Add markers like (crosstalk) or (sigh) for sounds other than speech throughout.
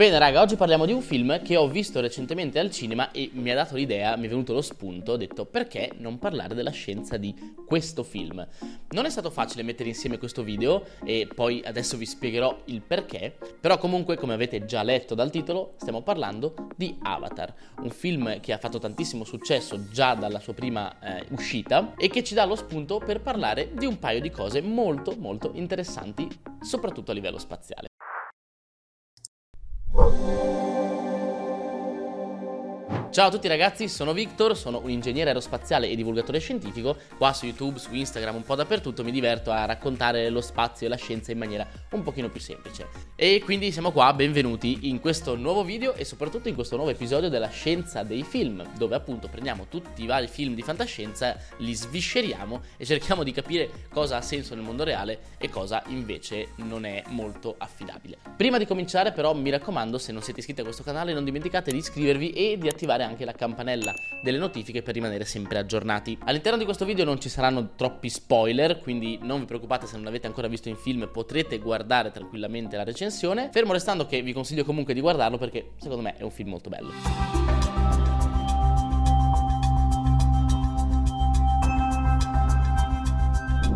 Bene raga, oggi parliamo di un film che ho visto recentemente al cinema e mi ha dato l'idea, mi è venuto lo spunto, ho detto perché non parlare della scienza di questo film. Non è stato facile mettere insieme questo video e poi adesso vi spiegherò il perché, però comunque come avete già letto dal titolo stiamo parlando di Avatar, un film che ha fatto tantissimo successo già dalla sua prima eh, uscita e che ci dà lo spunto per parlare di un paio di cose molto molto interessanti, soprattutto a livello spaziale. Thank you. Ciao a tutti ragazzi, sono Victor, sono un ingegnere aerospaziale e divulgatore scientifico. Qua su YouTube, su Instagram, un po' dappertutto mi diverto a raccontare lo spazio e la scienza in maniera un pochino più semplice. E quindi siamo qua, benvenuti in questo nuovo video e soprattutto in questo nuovo episodio della scienza dei film, dove appunto prendiamo tutti i vari film di fantascienza, li svisceriamo e cerchiamo di capire cosa ha senso nel mondo reale e cosa invece non è molto affidabile. Prima di cominciare però mi raccomando, se non siete iscritti a questo canale non dimenticate di iscrivervi e di attivare attivare anche la campanella delle notifiche per rimanere sempre aggiornati. All'interno di questo video non ci saranno troppi spoiler, quindi non vi preoccupate se non l'avete ancora visto in film, potrete guardare tranquillamente la recensione, fermo restando che vi consiglio comunque di guardarlo perché secondo me è un film molto bello.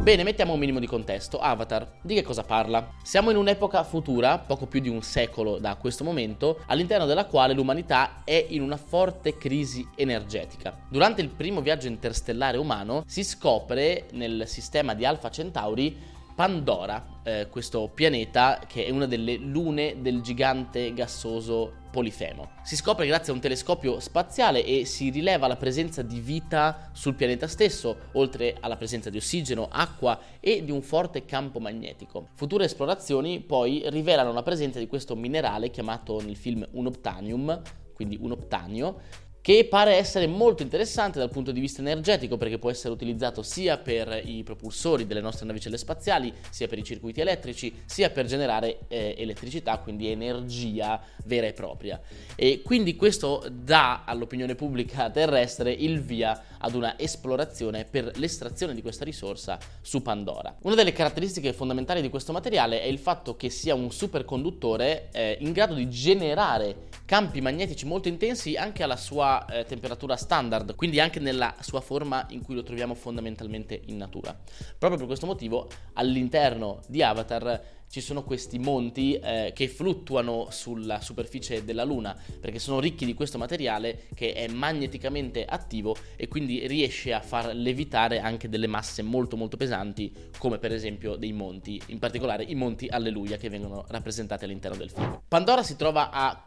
Bene, mettiamo un minimo di contesto. Avatar, di che cosa parla? Siamo in un'epoca futura, poco più di un secolo da questo momento, all'interno della quale l'umanità è in una forte crisi energetica. Durante il primo viaggio interstellare umano si scopre nel sistema di Alpha Centauri Pandora, eh, questo pianeta che è una delle lune del gigante gassoso Polifemo. Si scopre grazie a un telescopio spaziale e si rileva la presenza di vita sul pianeta stesso, oltre alla presenza di ossigeno, acqua e di un forte campo magnetico. Future esplorazioni poi rivelano la presenza di questo minerale chiamato nel film unobtanium, quindi un optanio, che pare essere molto interessante dal punto di vista energetico perché può essere utilizzato sia per i propulsori delle nostre navicelle spaziali, sia per i circuiti elettrici, sia per generare eh, elettricità, quindi energia vera e propria. E quindi questo dà all'opinione pubblica terrestre il via ad una esplorazione per l'estrazione di questa risorsa su Pandora. Una delle caratteristiche fondamentali di questo materiale è il fatto che sia un superconduttore eh, in grado di generare campi magnetici molto intensi anche alla sua eh, temperatura standard, quindi anche nella sua forma in cui lo troviamo fondamentalmente in natura. Proprio per questo motivo all'interno di Avatar ci sono questi monti eh, che fluttuano sulla superficie della Luna perché sono ricchi di questo materiale che è magneticamente attivo e quindi riesce a far levitare anche delle masse molto molto pesanti come per esempio dei monti, in particolare i monti Alleluia che vengono rappresentati all'interno del film. Pandora si trova a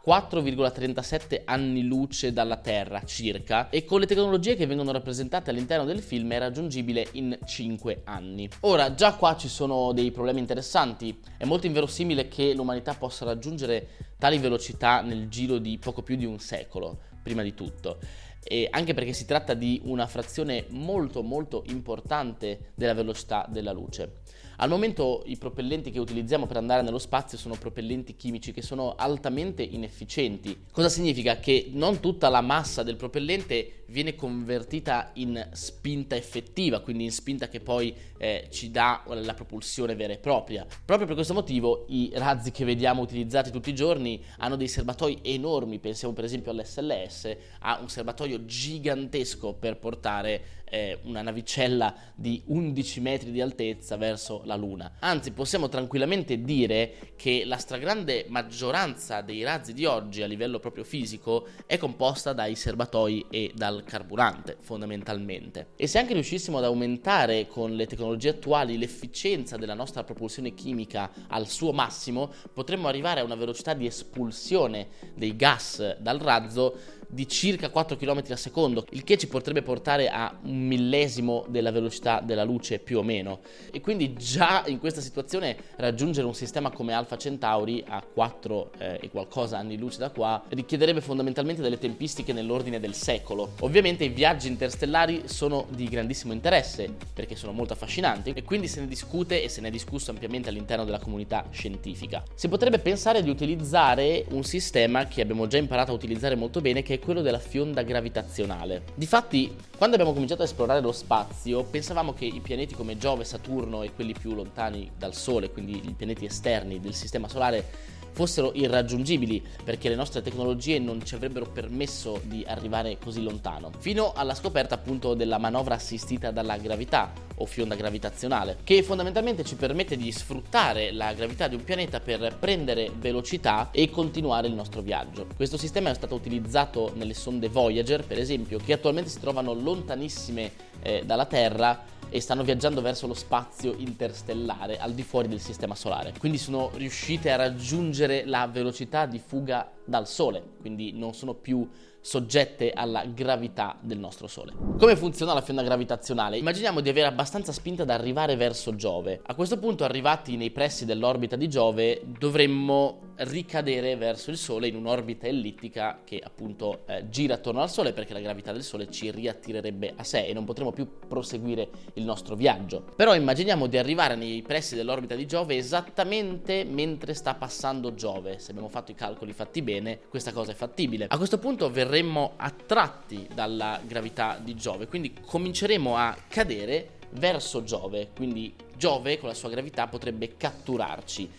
4,37 anni luce dalla Terra circa e con le tecnologie che vengono rappresentate all'interno del film è raggiungibile in 5 anni. Ora già qua ci sono dei problemi interessanti è molto inverosimile che l'umanità possa raggiungere tali velocità nel giro di poco più di un secolo, prima di tutto. E anche perché si tratta di una frazione molto molto importante della velocità della luce. Al momento i propellenti che utilizziamo per andare nello spazio sono propellenti chimici che sono altamente inefficienti. Cosa significa? Che non tutta la massa del propellente viene convertita in spinta effettiva, quindi in spinta che poi eh, ci dà la propulsione vera e propria. Proprio per questo motivo i razzi che vediamo utilizzati tutti i giorni hanno dei serbatoi enormi, pensiamo per esempio all'SLS, ha un serbatoio gigantesco per portare eh, una navicella di 11 metri di altezza verso la Luna. Anzi, possiamo tranquillamente dire che la stragrande maggioranza dei razzi di oggi a livello proprio fisico è composta dai serbatoi e dal carburante, fondamentalmente. E se anche riuscissimo ad aumentare con le tecnologie attuali l'efficienza della nostra propulsione chimica al suo massimo, potremmo arrivare a una velocità di espulsione dei gas dal razzo di circa 4 km al secondo, il che ci potrebbe portare a un millesimo della velocità della luce più o meno. E quindi già in questa situazione raggiungere un sistema come Alpha Centauri a 4 eh, e qualcosa anni luce da qua richiederebbe fondamentalmente delle tempistiche nell'ordine del secolo. Ovviamente i viaggi interstellari sono di grandissimo interesse perché sono molto affascinanti e quindi se ne discute e se ne è discusso ampiamente all'interno della comunità scientifica. Si potrebbe pensare di utilizzare un sistema che abbiamo già imparato a utilizzare molto bene che è quello della fionda gravitazionale. Difatti, quando abbiamo cominciato a esplorare lo spazio, pensavamo che i pianeti come Giove, Saturno e quelli più lontani dal Sole, quindi i pianeti esterni del Sistema Solare, fossero irraggiungibili perché le nostre tecnologie non ci avrebbero permesso di arrivare così lontano, fino alla scoperta appunto della manovra assistita dalla gravità o fionda gravitazionale, che fondamentalmente ci permette di sfruttare la gravità di un pianeta per prendere velocità e continuare il nostro viaggio. Questo sistema è stato utilizzato nelle sonde Voyager, per esempio, che attualmente si trovano lontanissime eh, dalla Terra e stanno viaggiando verso lo spazio interstellare al di fuori del sistema solare. Quindi sono riuscite a raggiungere la velocità di fuga dal Sole, quindi non sono più soggette alla gravità del nostro Sole. Come funziona la fionda gravitazionale? Immaginiamo di avere abbastanza spinta da arrivare verso Giove. A questo punto, arrivati nei pressi dell'orbita di Giove, dovremmo ricadere verso il Sole in un'orbita ellittica che appunto eh, gira attorno al Sole perché la gravità del Sole ci riattirerebbe a sé e non potremo più proseguire il nostro viaggio. Però immaginiamo di arrivare nei pressi dell'orbita di Giove esattamente mentre sta passando Giove. Se abbiamo fatto i calcoli fatti bene, questa cosa è fattibile. A questo punto verremmo attratti dalla gravità di Giove, quindi cominceremo a cadere verso Giove, quindi Giove con la sua gravità potrebbe catturarci.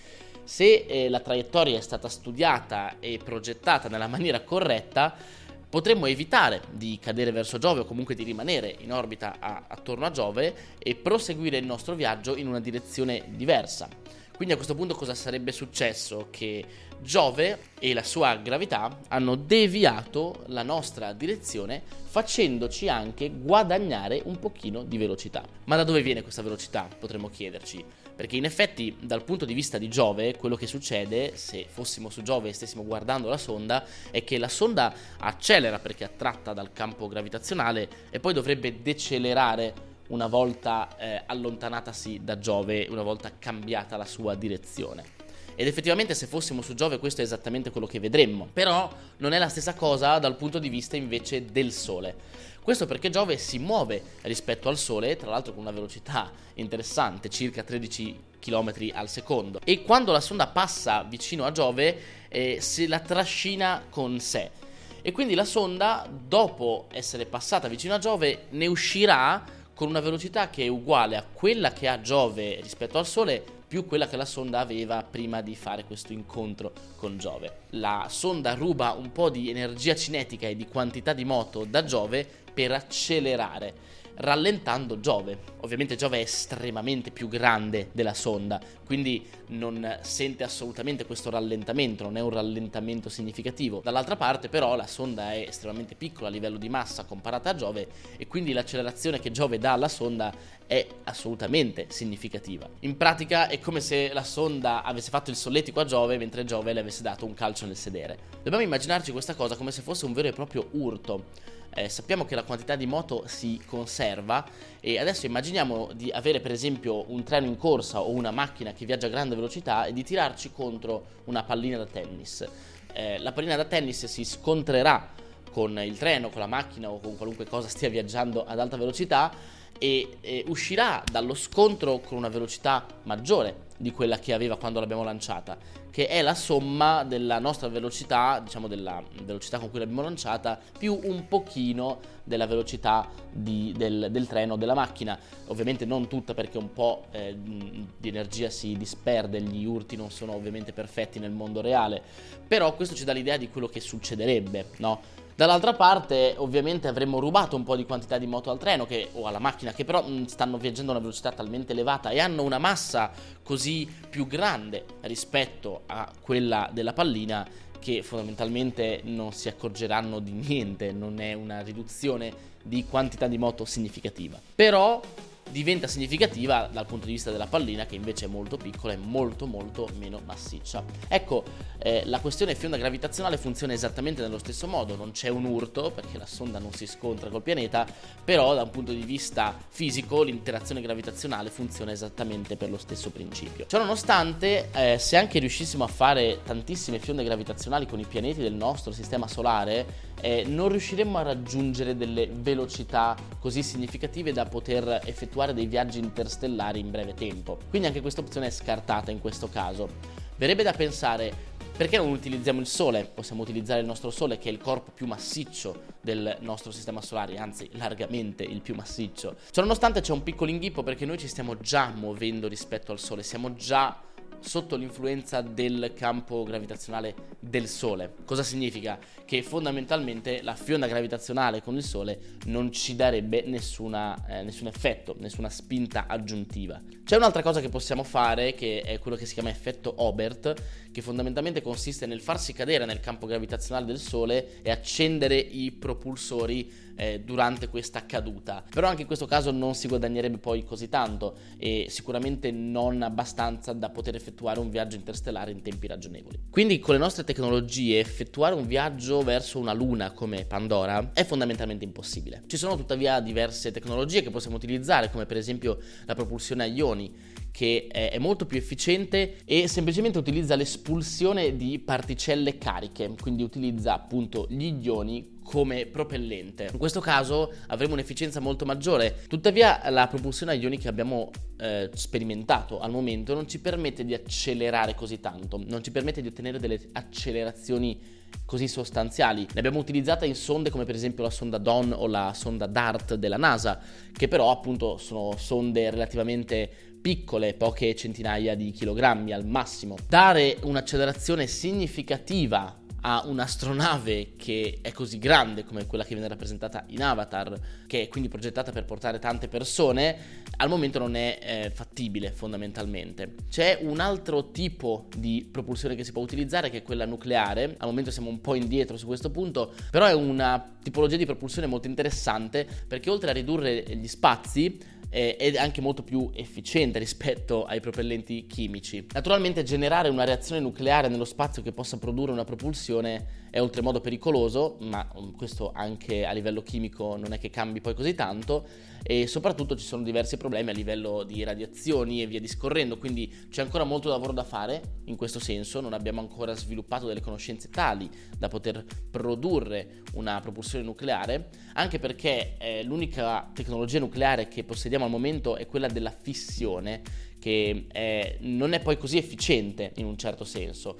Se eh, la traiettoria è stata studiata e progettata nella (laughs) maniera corretta, potremmo evitare di cadere verso Giove o comunque di rimanere in orbita a, attorno a Giove e proseguire il nostro viaggio in una direzione diversa. Quindi a questo punto cosa sarebbe successo? Che Giove e la sua gravità hanno deviato la nostra direzione facendoci anche guadagnare un pochino di velocità. Ma da dove viene questa velocità? Potremmo chiederci. Perché in effetti dal punto di vista di Giove quello che succede se fossimo su Giove e stessimo guardando la sonda è che la sonda accelera perché è attratta dal campo gravitazionale e poi dovrebbe decelerare una volta eh, allontanatasi da Giove, una volta cambiata la sua direzione. Ed effettivamente se fossimo su Giove questo è esattamente quello che vedremmo. Però non è la stessa cosa dal punto di vista invece del Sole. Questo perché Giove si muove rispetto al Sole, tra l'altro con una velocità interessante, circa 13 km al secondo. E quando la sonda passa vicino a Giove, eh, se la trascina con sé. E quindi la sonda, dopo essere passata vicino a Giove, ne uscirà con una velocità che è uguale a quella che ha Giove rispetto al Sole più quella che la sonda aveva prima di fare questo incontro con Giove. La sonda ruba un po' di energia cinetica e di quantità di moto da Giove per accelerare rallentando Giove. Ovviamente Giove è estremamente più grande della sonda, quindi non sente assolutamente questo rallentamento, non è un rallentamento significativo. Dall'altra parte però la sonda è estremamente piccola a livello di massa comparata a Giove e quindi l'accelerazione che Giove dà alla sonda è assolutamente significativa. In pratica è come se la sonda avesse fatto il solletico a Giove mentre Giove le avesse dato un calcio nel sedere. Dobbiamo immaginarci questa cosa come se fosse un vero e proprio urto eh, sappiamo che la quantità di moto si conserva e adesso immaginiamo di avere per esempio un treno in corsa o una macchina che viaggia a grande velocità e di tirarci contro una pallina da tennis. Eh, la pallina da tennis si scontrerà con il treno, con la macchina o con qualunque cosa stia viaggiando ad alta velocità e, e uscirà dallo scontro con una velocità maggiore di quella che aveva quando l'abbiamo lanciata, che è la somma della nostra velocità, diciamo della velocità con cui l'abbiamo lanciata, più un pochino della velocità di, del, del, treno, della macchina. Ovviamente non tutta perché un po' eh, di energia si disperde, gli urti non sono ovviamente perfetti nel mondo reale, però questo ci dà l'idea di quello che succederebbe, no? Dall'altra parte, ovviamente, avremmo rubato un po' di quantità di moto al treno che, o alla macchina, che però mh, stanno viaggiando a una velocità talmente elevata e hanno una massa così più grande rispetto a quella della pallina che fondamentalmente non si accorgeranno di niente, non è una riduzione di quantità di moto significativa. Però diventa significativa dal punto di vista della pallina che invece è molto piccola e molto molto meno massiccia. Ecco, eh, la questione fionda gravitazionale funziona esattamente nello stesso modo, non c'è un urto perché la sonda non si scontra col pianeta, però da un punto di vista fisico l'interazione gravitazionale funziona esattamente per lo stesso principio. Ciononostante, eh, se anche riuscissimo a fare tantissime fionde gravitazionali con i pianeti del nostro sistema solare, eh, non riusciremmo a raggiungere delle velocità così significative da poter effettuare dei viaggi interstellari in breve tempo. Quindi anche questa opzione è scartata in questo caso. Verrebbe da pensare perché non utilizziamo il Sole? Possiamo utilizzare il nostro Sole che è il corpo più massiccio del nostro sistema solare, anzi largamente il più massiccio. Ciononostante c'è un piccolo inghippo perché noi ci stiamo già muovendo rispetto al Sole, siamo già sotto l'influenza del campo gravitazionale del Sole. Cosa significa? Che fondamentalmente la fionda gravitazionale con il Sole non ci darebbe nessuna, eh, nessun effetto, nessuna spinta aggiuntiva. C'è un'altra cosa che possiamo fare che è quello che si chiama effetto Obert, che fondamentalmente consiste nel farsi cadere nel campo gravitazionale del Sole e accendere i propulsori eh, durante questa caduta. Però anche in questo caso non si guadagnerebbe poi così tanto e sicuramente non abbastanza da poter effettuare un viaggio interstellare in tempi ragionevoli. Quindi con le nostre tecnologie effettuare un viaggio verso una luna come Pandora è fondamentalmente impossibile. Ci sono tuttavia diverse tecnologie che possiamo utilizzare come per esempio la propulsione a ioni che è molto più efficiente e semplicemente utilizza l'espulsione di particelle cariche, quindi utilizza appunto gli ioni come propellente. In questo caso avremo un'efficienza molto maggiore. Tuttavia la propulsione a ioni che abbiamo eh, sperimentato al momento non ci permette di accelerare così tanto, non ci permette di ottenere delle accelerazioni così sostanziali. Ne abbiamo utilizzata in sonde come per esempio la sonda Dawn o la sonda DART della NASA, che però appunto sono sonde relativamente piccole, poche centinaia di chilogrammi al massimo. Dare un'accelerazione significativa a un'astronave che è così grande come quella che viene rappresentata in Avatar, che è quindi progettata per portare tante persone, al momento non è eh, fattibile fondamentalmente. C'è un altro tipo di propulsione che si può utilizzare che è quella nucleare, al momento siamo un po' indietro su questo punto, però è una tipologia di propulsione molto interessante perché oltre a ridurre gli spazi eh, è anche molto più efficiente rispetto ai propellenti chimici. Naturalmente generare una reazione nucleare nello spazio che possa produrre una propulsione è oltremodo pericoloso, ma um, questo anche a livello chimico non è che cambi poi così tanto e soprattutto ci sono diversi problemi a livello di radiazioni e via discorrendo, quindi c'è ancora molto lavoro da fare in questo senso, non abbiamo ancora sviluppato delle conoscenze tali da poter produrre una propulsione nucleare, anche perché eh, l'unica tecnologia nucleare che possediamo al momento è quella della fissione, che è, non è poi così efficiente in un certo senso.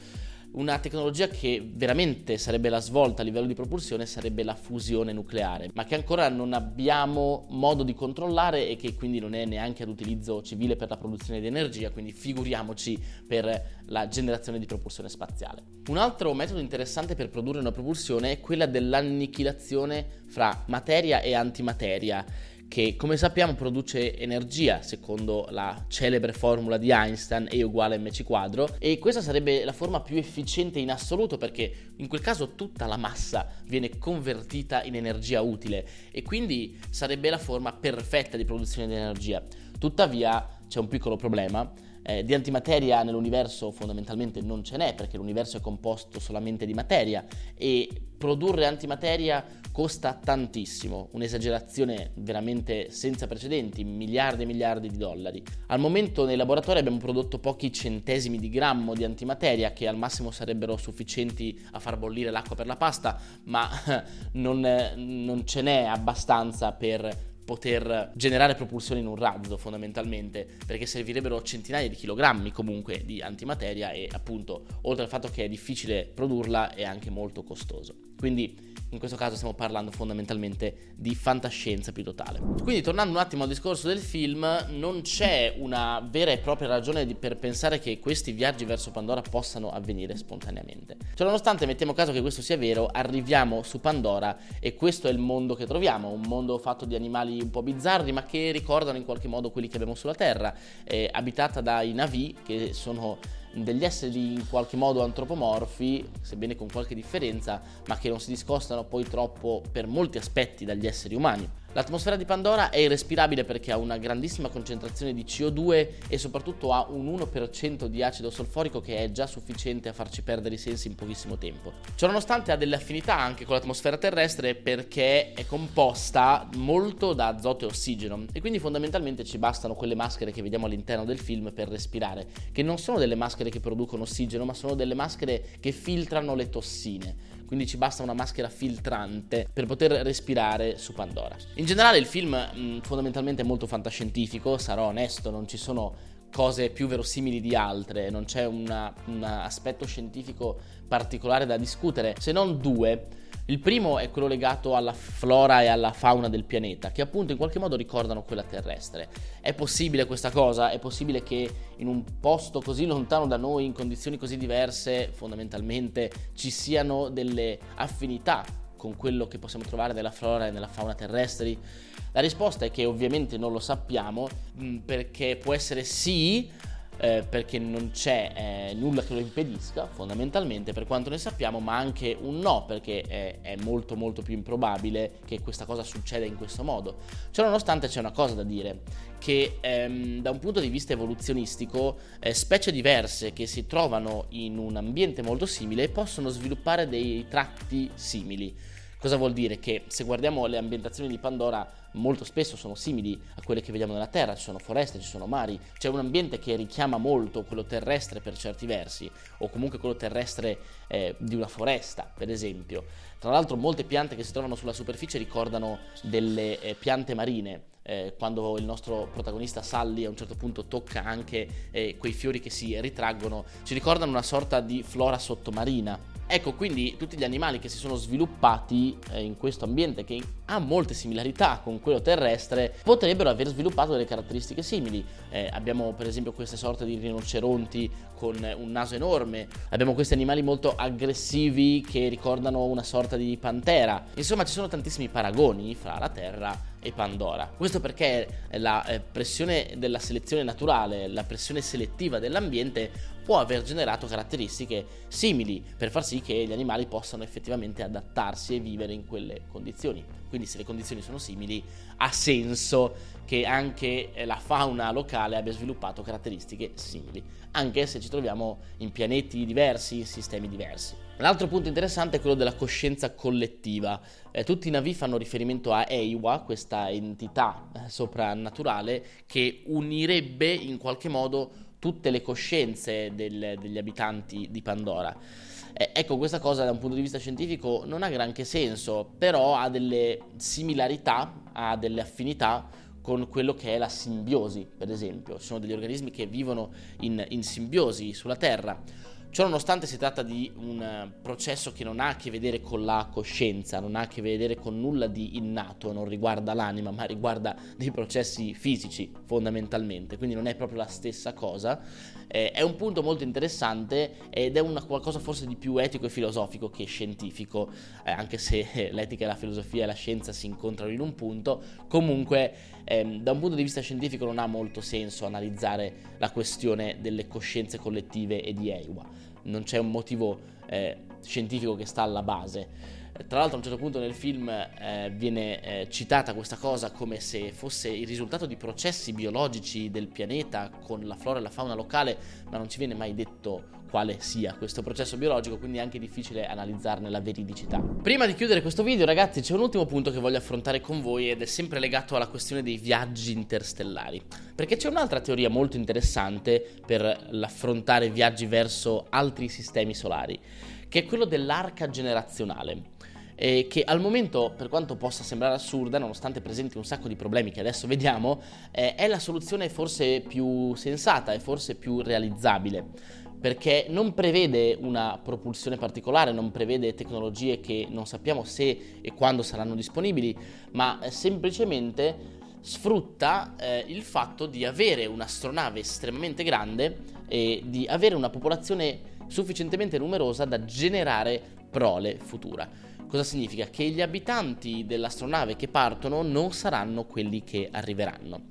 Una tecnologia che veramente sarebbe la svolta a livello di propulsione sarebbe la fusione nucleare, ma che ancora non abbiamo modo di controllare e che quindi non è neanche ad utilizzo civile per la produzione di energia, quindi figuriamoci per la generazione di propulsione spaziale. Un altro metodo interessante per produrre una propulsione è quella dell'annichilazione fra materia e antimateria che come sappiamo produce energia secondo la celebre formula di Einstein E uguale mc quadro e questa sarebbe la forma più efficiente in assoluto perché in quel caso tutta la massa viene convertita in energia utile e quindi sarebbe la forma perfetta di produzione di energia. Tuttavia c'è un piccolo problema eh, di antimateria nell'universo fondamentalmente non ce n'è perché l'universo è composto solamente di materia e produrre antimateria costa tantissimo, un'esagerazione veramente senza precedenti, miliardi e miliardi di dollari. Al momento nei laboratori abbiamo prodotto pochi centesimi di grammo di antimateria che al massimo sarebbero sufficienti a far bollire l'acqua per la pasta, ma (laughs) non, non ce n'è abbastanza per poter generare propulsione in un razzo fondamentalmente, perché servirebbero centinaia di chilogrammi comunque di antimateria e appunto oltre al fatto che è difficile produrla è anche molto costoso. Quindi in questo caso stiamo parlando fondamentalmente di fantascienza più totale. Quindi tornando un attimo al discorso del film, non c'è una vera e propria ragione di, per pensare che questi viaggi verso Pandora possano avvenire spontaneamente. Cioè, nonostante mettiamo caso che questo sia vero, arriviamo su Pandora e questo è il mondo che troviamo, un mondo fatto di animali un po' bizzarri ma che ricordano in qualche modo quelli che abbiamo sulla Terra, eh, abitata dai Navi che sono degli esseri in qualche modo antropomorfi, sebbene con qualche differenza, ma che non si discostano poi troppo per molti aspetti dagli esseri umani. L'atmosfera di Pandora è irrespirabile perché ha una grandissima concentrazione di CO2 e soprattutto ha un 1% di acido solforico che è già sufficiente a farci perdere i sensi in pochissimo tempo. Ciononostante ha delle affinità anche con l'atmosfera terrestre perché è composta molto da azoto e ossigeno e quindi fondamentalmente ci bastano quelle maschere che vediamo all'interno del film per respirare, che non sono delle maschere che producono ossigeno ma sono delle maschere che filtrano le tossine quindi ci basta una maschera filtrante per poter respirare su Pandora. In generale il film mh, fondamentalmente è molto fantascientifico, sarò onesto, non ci sono cose più verosimili di altre, non c'è una, un aspetto scientifico particolare da discutere, se non due Il primo è quello legato alla flora e alla fauna del pianeta, che appunto in qualche modo ricordano quella terrestre. È possibile questa cosa? È possibile che in un posto così lontano da noi, in condizioni così diverse, fondamentalmente ci siano delle affinità con quello che possiamo trovare nella flora e nella fauna terrestri? La risposta è che ovviamente non lo sappiamo, mm, perché può essere sì, eh, perché non c'è eh, nulla che lo impedisca, fondamentalmente, per quanto ne sappiamo, ma anche un no, perché è, è molto molto più improbabile che questa cosa succeda in questo modo. Ciò nonostante c'è una cosa da dire, che ehm, da un punto di vista evoluzionistico, eh, specie diverse che si trovano in un ambiente molto simile possono sviluppare dei tratti simili. Cosa vuol dire? Che se guardiamo le ambientazioni di Pandora molto spesso sono simili a quelle che vediamo nella Terra, ci sono foreste, ci sono mari, c'è un ambiente che richiama molto quello terrestre per certi versi, o comunque quello terrestre eh, di una foresta, per esempio. Tra l'altro molte piante che si trovano sulla superficie ricordano delle eh, piante marine, eh, quando il nostro protagonista Sally a un certo punto tocca anche eh, quei fiori che si ritraggono, ci ricordano una sorta di flora sottomarina. Ecco, quindi tutti gli animali che si sono sviluppati eh, in questo ambiente che ha molte similarità con quello terrestre potrebbero aver sviluppato delle caratteristiche simili. Eh, abbiamo per esempio queste sorte di rinoceronti con un naso enorme, abbiamo questi animali molto aggressivi che ricordano una sorta di pantera. Insomma, ci sono tantissimi paragoni fra la Terra e Pandora. Questo perché la eh, pressione della selezione naturale, la pressione selettiva dell'ambiente può aver generato caratteristiche simili per far sì che gli animali possano effettivamente adattarsi e vivere in quelle condizioni. Quindi se le condizioni sono simili ha senso che anche la fauna locale abbia sviluppato caratteristiche simili, anche se ci troviamo in pianeti diversi, in sistemi diversi. L'altro punto interessante è quello della coscienza collettiva. Eh, tutti i navi fanno riferimento a Eiwa, questa entità eh, soprannaturale che unirebbe in qualche modo tutte le coscienze del, degli abitanti di Pandora. Eh, ecco, questa cosa da un punto di vista scientifico non ha granché senso, però ha delle similarità, ha delle affinità con quello che è la simbiosi, per esempio. Ci sono degli organismi che vivono in, in simbiosi sulla Terra Ciò nonostante si tratta di un eh, processo che non ha a che vedere con la coscienza, non ha a che vedere con nulla di innato, non riguarda l'anima, ma riguarda dei processi fisici fondamentalmente, quindi non è proprio la stessa cosa. Eh, è un punto molto interessante ed è una, qualcosa forse di più etico e filosofico che scientifico, eh, anche se (laughs) l'etica, la filosofia e la scienza si incontrano in un punto. Comunque, ehm, da un punto di vista scientifico non ha molto senso analizzare la questione delle coscienze collettive e di Eiwa non c'è un motivo eh, scientifico che sta alla base. Tra l'altro a un certo punto nel film eh, viene eh, citata questa cosa come se fosse il risultato di processi biologici del pianeta con la flora e la fauna locale, ma non ci viene mai detto quale sia questo processo biologico, quindi è anche difficile analizzarne la veridicità. Prima di chiudere questo video, ragazzi, c'è un ultimo punto che voglio affrontare con voi ed è sempre legato alla questione dei viaggi interstellari. Perché c'è un'altra teoria molto interessante per l'affrontare viaggi verso altri sistemi solari, che è quello dell'arca generazionale eh, che al momento, per quanto possa sembrare assurda, nonostante presenti un sacco di problemi che adesso vediamo, eh, è la soluzione forse più sensata e forse più realizzabile perché non prevede una propulsione particolare, non prevede tecnologie che non sappiamo se e quando saranno disponibili, ma semplicemente sfrutta eh, il fatto di avere un'astronave estremamente grande e di avere una popolazione sufficientemente numerosa da generare prole futura. Cosa significa? Che gli abitanti dell'astronave che partono non saranno quelli che arriveranno.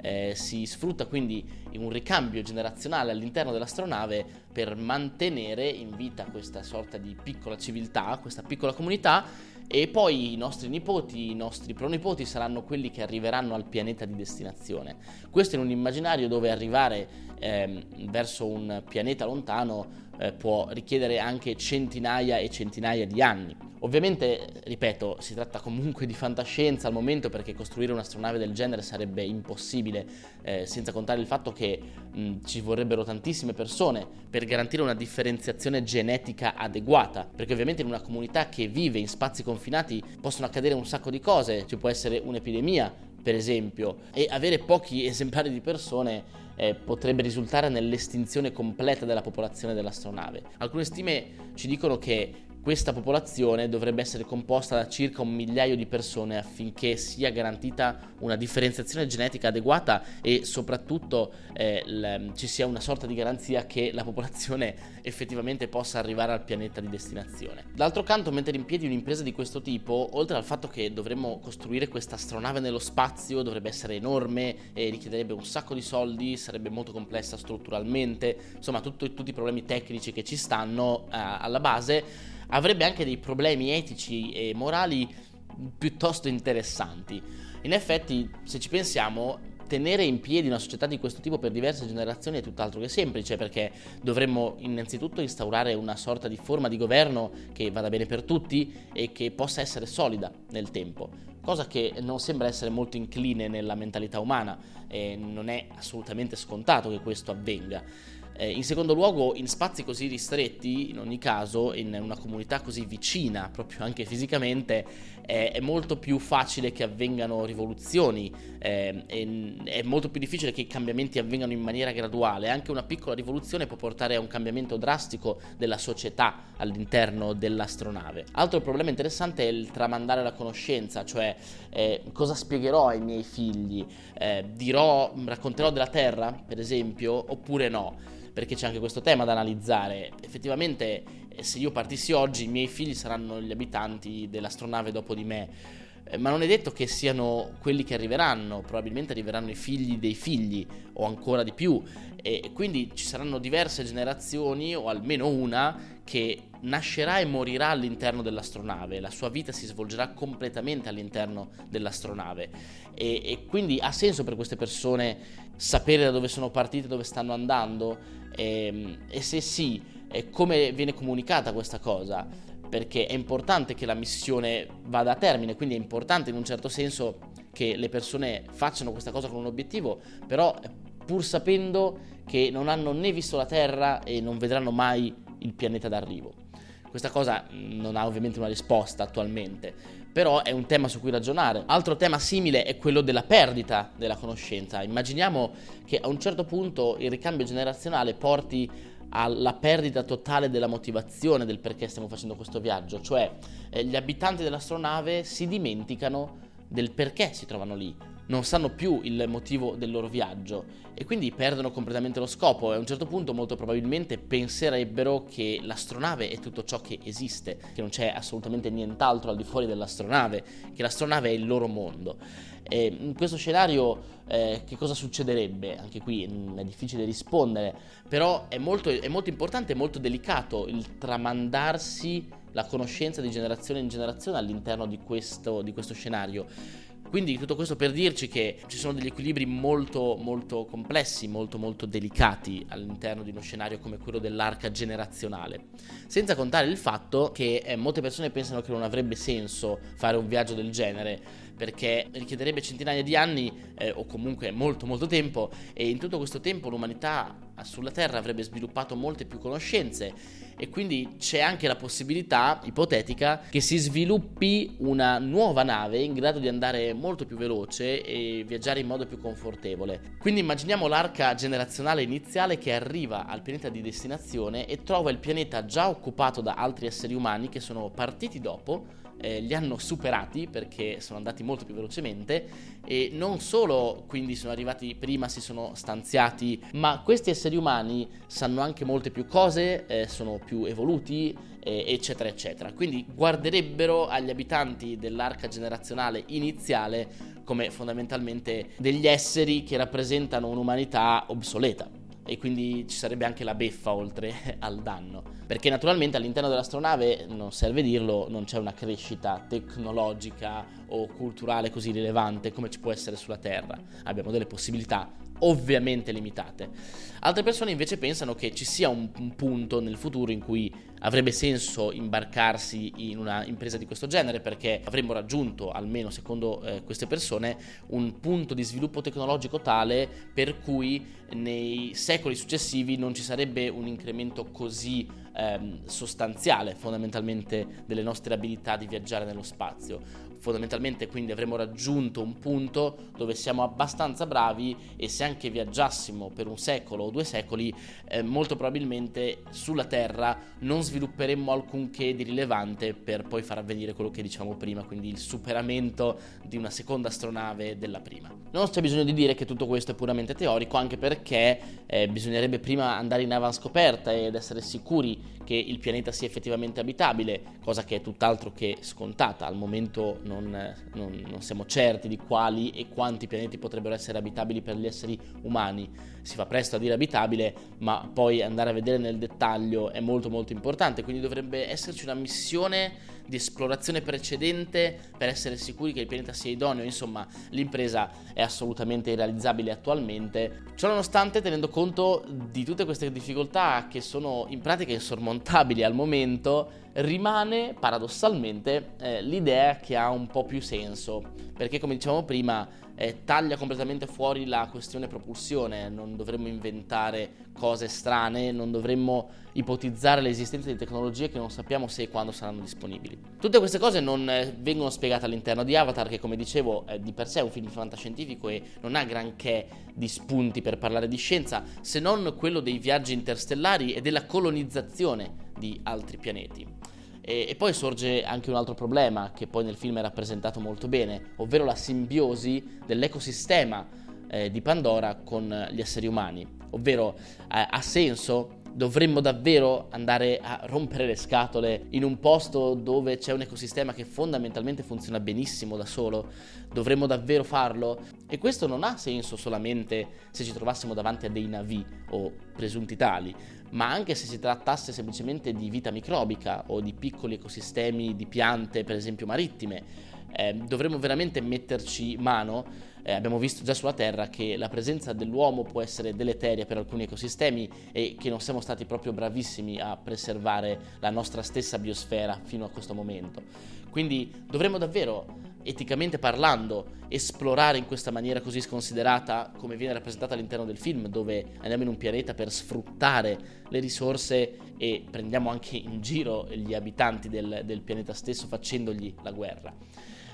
Eh, si sfrutta quindi un ricambio generazionale all'interno dell'astronave per mantenere in vita questa sorta di piccola civiltà, questa piccola comunità e poi i nostri nipoti, i nostri pronipoti saranno quelli che arriveranno al pianeta di destinazione. Questo in un immaginario dove arrivare eh, verso un pianeta lontano eh, può richiedere anche centinaia e centinaia di anni. Ovviamente, ripeto, si tratta comunque di fantascienza al momento perché costruire un'astronave del genere sarebbe impossibile, eh, senza contare il fatto che mh, ci vorrebbero tantissime persone per garantire una differenziazione genetica adeguata, perché ovviamente in una comunità che vive in spazi confinati possono accadere un sacco di cose, ci può essere un'epidemia, per esempio, e avere pochi esemplari di persone eh, potrebbe risultare nell'estinzione completa della popolazione dell'astronave. Alcune stime ci dicono che questa popolazione dovrebbe essere composta da circa un migliaio di persone affinché sia garantita una differenziazione genetica adeguata e soprattutto eh, l- ci sia una sorta di garanzia che la popolazione (laughs) effettivamente possa arrivare al pianeta di destinazione. D'altro canto, mettere in piedi un'impresa di questo tipo, oltre al fatto che dovremmo costruire questa astronave nello spazio, dovrebbe essere enorme e richiederebbe un sacco di soldi, sarebbe molto complessa strutturalmente, insomma tutto, tutti i problemi tecnici che ci stanno uh, alla base, avrebbe anche dei problemi etici e morali piuttosto interessanti. In effetti, se ci pensiamo, tenere in piedi una società di questo tipo per diverse generazioni è tutt'altro che semplice perché dovremmo innanzitutto instaurare una sorta di forma di governo che vada bene per tutti e che possa essere solida nel tempo, cosa che non sembra essere molto incline nella mentalità umana e non è assolutamente scontato che questo avvenga. Eh, in secondo luogo, in spazi così ristretti, in ogni caso, in una comunità così vicina, proprio anche fisicamente, eh, è molto più facile che avvengano rivoluzioni, eh, è molto più difficile che i cambiamenti avvengano in maniera graduale. Anche una piccola rivoluzione può portare a un cambiamento drastico della società all'interno dell'astronave. Altro problema interessante è il tramandare la conoscenza, cioè eh, cosa spiegherò ai miei figli? Eh, dirò, racconterò della Terra, per esempio, oppure no? perché c'è anche questo tema da analizzare. Effettivamente, eh, se io partissi oggi, i miei figli saranno gli abitanti dell'astronave dopo di me. Eh, ma non è detto che siano quelli che arriveranno, probabilmente arriveranno i figli dei figli o ancora di più e quindi ci saranno diverse generazioni o almeno una che nascerà e morirà all'interno dell'astronave, la sua vita si svolgerà completamente all'interno dell'astronave. E, e quindi ha senso per queste persone sapere da dove sono partite, dove stanno andando? E, ehm, e se sì, come viene comunicata questa cosa? Perché è importante che la missione vada a termine, quindi è importante in un certo senso che le persone facciano questa cosa con un obiettivo, però pur sapendo che non hanno né visto la Terra e non vedranno mai il pianeta d'arrivo. Questa cosa non ha ovviamente una risposta attualmente, però è un tema su cui ragionare. Altro tema simile è quello della perdita della conoscenza. Immaginiamo che a un certo punto il ricambio generazionale porti alla perdita totale della motivazione del perché stiamo facendo questo viaggio, cioè eh, gli abitanti dell'astronave si dimenticano del perché si trovano lì, non sanno più il motivo del loro viaggio e quindi perdono completamente lo scopo e a un certo punto molto probabilmente penserebbero che l'astronave è tutto ciò che esiste, che non c'è assolutamente nient'altro al di fuori dell'astronave, che l'astronave è il loro mondo. E in questo scenario eh, che cosa succederebbe? Anche qui è difficile rispondere, però è molto, è molto importante e molto delicato il tramandarsi la conoscenza di generazione in generazione all'interno di questo, di questo scenario quindi tutto questo per dirci che ci sono degli equilibri molto molto complessi, molto molto delicati all'interno di uno scenario come quello dell'arca generazionale. Senza contare il fatto che eh, molte persone pensano che non avrebbe senso fare un viaggio del genere perché richiederebbe centinaia di anni eh, o comunque molto molto tempo e in tutto questo tempo l'umanità sulla Terra avrebbe sviluppato molte più conoscenze e quindi c'è anche la possibilità ipotetica che si sviluppi una nuova nave in grado di andare molto più veloce e viaggiare in modo più confortevole. Quindi immaginiamo l'arca generazionale iniziale che arriva al pianeta di destinazione e trova il pianeta già occupato da altri esseri umani che sono partiti dopo eh, li hanno superati perché sono andati molto più velocemente e non solo quindi sono arrivati prima, si sono stanziati, ma questi esseri umani sanno anche molte più cose, eh, sono più evoluti, eh, eccetera, eccetera. Quindi guarderebbero agli abitanti dell'arca generazionale iniziale come fondamentalmente degli esseri che rappresentano un'umanità obsoleta e quindi ci sarebbe anche la beffa oltre (laughs) al danno. Perché naturalmente all'interno dell'astronave, non serve dirlo, non c'è una crescita tecnologica o culturale così rilevante come ci può essere sulla Terra. Abbiamo delle possibilità ovviamente limitate. Altre persone invece pensano che ci sia un, un, punto nel futuro in cui avrebbe senso imbarcarsi in una impresa di questo genere perché avremmo raggiunto, almeno secondo eh, queste persone, un punto di sviluppo tecnologico tale per cui nei secoli successivi non ci sarebbe un incremento così ehm, sostanziale fondamentalmente delle nostre abilità di viaggiare nello spazio fondamentalmente quindi avremo raggiunto un punto dove siamo abbastanza bravi e se anche viaggiassimo per un secolo o due secoli, eh, molto probabilmente sulla Terra non svilupperemmo alcunché di rilevante per poi far avvenire quello che dicevamo prima, quindi il superamento di una seconda astronave della prima. Non c'è bisogno di dire che tutto questo è puramente teorico, anche perché eh, bisognerebbe prima andare in avanscoperta ed essere sicuri che il pianeta sia effettivamente abitabile, cosa che è tutt'altro che scontata. Al momento non, non, non siamo certi di quali e quanti pianeti potrebbero essere abitabili per gli esseri umani. Si fa presto a dire abitabile, ma poi andare a vedere nel dettaglio è molto molto importante, quindi dovrebbe esserci una missione di esplorazione precedente per essere sicuri che il pianeta sia idoneo, insomma l'impresa è assolutamente irrealizzabile attualmente. Ciononostante tenendo conto di tutte queste difficoltà che sono in pratica insormontabili al momento, rimane paradossalmente eh, l'idea che ha un po' più senso, perché come dicevamo prima eh, taglia completamente fuori la questione propulsione, non dovremmo inventare cose strane, non dovremmo ipotizzare l'esistenza di tecnologie che non sappiamo se e quando saranno disponibili. Tutte queste cose non eh, vengono spiegate all'interno di Avatar, che come dicevo è di per sé un film fantascientifico e non ha granché di spunti per parlare di scienza, se non quello dei viaggi interstellari e della colonizzazione di altri pianeti. E, e, poi sorge anche un altro problema che poi nel film è rappresentato molto bene, ovvero la simbiosi dell'ecosistema eh, di Pandora con gli esseri umani. Ovvero eh, ha senso dovremmo davvero andare a rompere le scatole in un posto dove c'è un ecosistema che fondamentalmente funziona benissimo da solo? Dovremmo davvero farlo? E questo non ha senso solamente se ci trovassimo davanti a dei navi o presunti tali, ma anche se si trattasse semplicemente di vita microbica o di piccoli ecosistemi di piante, per esempio marittime. Eh, dovremmo veramente metterci mano. Eh, abbiamo visto già sulla Terra che la presenza dell'uomo può essere deleteria per alcuni ecosistemi e che non siamo stati proprio bravissimi a preservare la nostra stessa biosfera fino a questo momento. Quindi dovremmo davvero eticamente parlando, esplorare in questa maniera così sconsiderata come viene rappresentata all'interno del film, dove andiamo in un pianeta per sfruttare le risorse e prendiamo anche in giro gli abitanti del, del pianeta stesso facendogli la guerra.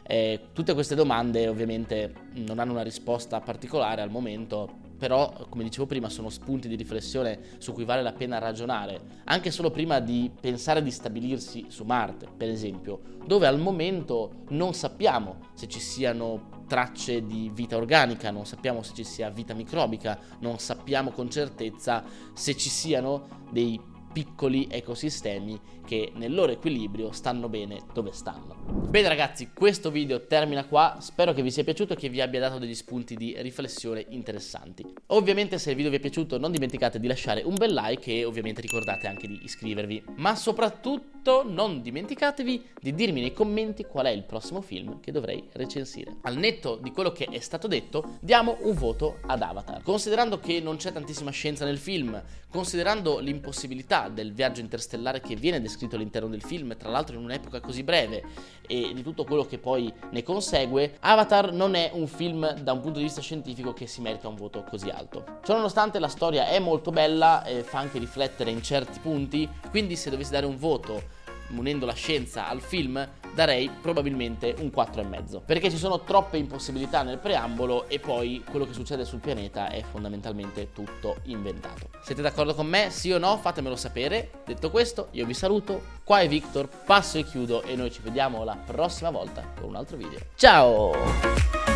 Eh, tutte queste domande ovviamente non hanno una risposta particolare al momento, però come dicevo prima sono spunti di riflessione su cui vale la pena ragionare, anche solo prima di pensare di stabilirsi su Marte, per esempio, dove al momento non sappiamo se ci siano tracce di vita organica, non sappiamo se ci sia vita microbica, non sappiamo con certezza se ci siano dei piccoli ecosistemi che nel loro equilibrio stanno bene dove stanno. Bene ragazzi, questo video termina qua, spero che vi sia piaciuto e che vi abbia dato degli spunti di riflessione interessanti. Ovviamente se il video vi è piaciuto non dimenticate di lasciare un bel like e ovviamente ricordate anche di iscrivervi, ma soprattutto non dimenticatevi di dirmi nei commenti qual è il prossimo film che dovrei recensire. Al netto di quello che è stato detto, diamo un voto ad Avatar. Considerando che non c'è tantissima scienza nel film, considerando l'impossibilità del viaggio interstellare che viene descritto all'interno del film, tra l'altro in un'epoca così breve, e di tutto quello che poi ne consegue, Avatar non è un film da un punto di vista scientifico che si merita un voto così alto. Ciononostante la storia è molto bella e fa anche riflettere in certi punti, quindi se dovessi dare un voto munendo la scienza al film, darei probabilmente un 4,5. Perché ci sono troppe impossibilità nel preambolo e poi quello che succede sul pianeta è fondamentalmente tutto inventato. Siete d'accordo con me? Sì o no? Fatemelo sapere. Detto questo, io vi saluto. Qua è Victor, passo e chiudo e noi ci vediamo la prossima volta con un altro video. Ciao!